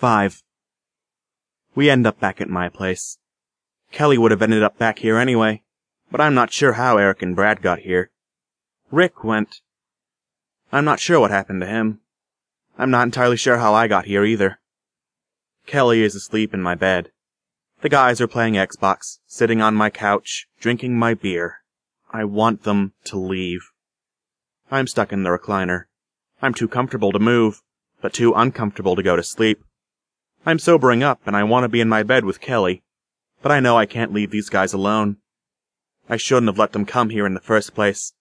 5. We end up back at my place. Kelly would have ended up back here anyway, but I'm not sure how Eric and Brad got here. Rick went. I'm not sure what happened to him. I'm not entirely sure how I got here either. Kelly is asleep in my bed. The guys are playing Xbox, sitting on my couch, drinking my beer. I want them to leave. I'm stuck in the recliner. I'm too comfortable to move, but too uncomfortable to go to sleep. I'm sobering up and I want to be in my bed with Kelly, but I know I can't leave these guys alone. I shouldn't have let them come here in the first place.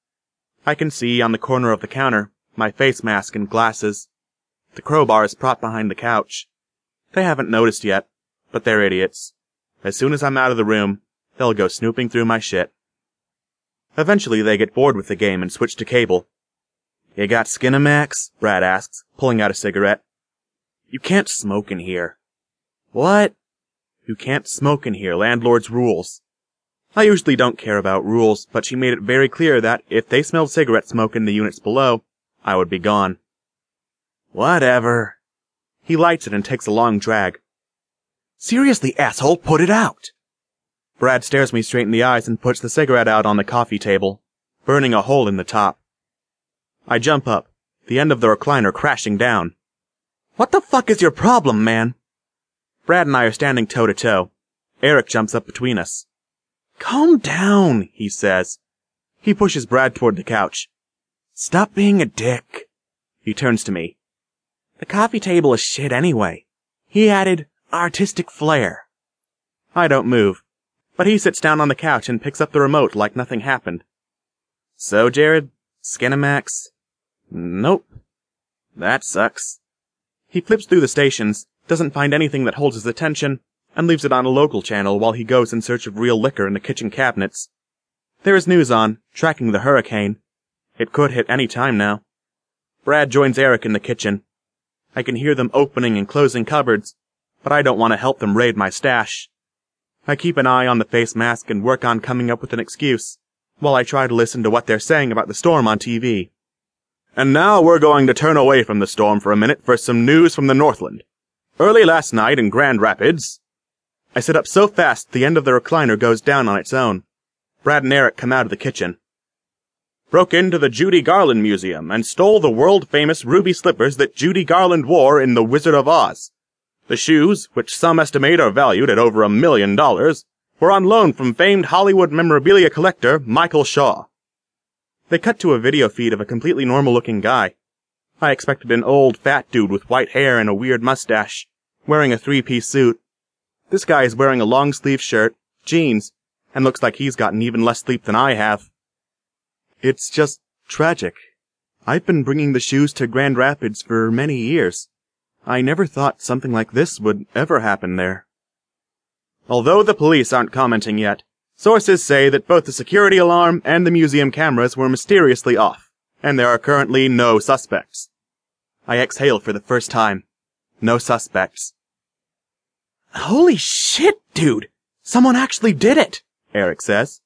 I can see on the corner of the counter my face mask and glasses. The crowbar is propped behind the couch. They haven't noticed yet, but they're idiots. As soon as I'm out of the room, they'll go snooping through my shit. Eventually they get bored with the game and switch to cable. You got Skinamax? Brad asks, pulling out a cigarette. You can't smoke in here. What? You can't smoke in here, landlord's rules. I usually don't care about rules, but she made it very clear that if they smelled cigarette smoke in the units below, I would be gone. Whatever. He lights it and takes a long drag. Seriously, asshole, put it out! Brad stares me straight in the eyes and puts the cigarette out on the coffee table, burning a hole in the top. I jump up, the end of the recliner crashing down. What the fuck is your problem, man? Brad and I are standing toe to toe. Eric jumps up between us. Calm down, he says. He pushes Brad toward the couch. Stop being a dick. He turns to me. The coffee table is shit anyway. He added artistic flair. I don't move, but he sits down on the couch and picks up the remote like nothing happened. So, Jared, Skinamax? Nope. That sucks. He flips through the stations, doesn't find anything that holds his attention, and leaves it on a local channel while he goes in search of real liquor in the kitchen cabinets. There is news on, tracking the hurricane. It could hit any time now. Brad joins Eric in the kitchen. I can hear them opening and closing cupboards, but I don't want to help them raid my stash. I keep an eye on the face mask and work on coming up with an excuse, while I try to listen to what they're saying about the storm on TV. And now we're going to turn away from the storm for a minute for some news from the Northland. Early last night in Grand Rapids. I sit up so fast the end of the recliner goes down on its own. Brad and Eric come out of the kitchen. Broke into the Judy Garland Museum and stole the world famous ruby slippers that Judy Garland wore in The Wizard of Oz. The shoes, which some estimate are valued at over a million dollars, were on loan from famed Hollywood memorabilia collector Michael Shaw. They cut to a video feed of a completely normal looking guy. I expected an old fat dude with white hair and a weird mustache, wearing a three-piece suit. This guy is wearing a long sleeve shirt, jeans, and looks like he's gotten even less sleep than I have. It's just tragic. I've been bringing the shoes to Grand Rapids for many years. I never thought something like this would ever happen there. Although the police aren't commenting yet, sources say that both the security alarm and the museum cameras were mysteriously off, and there are currently no suspects. I exhale for the first time. No suspects. Holy shit, dude! Someone actually did it, Eric says.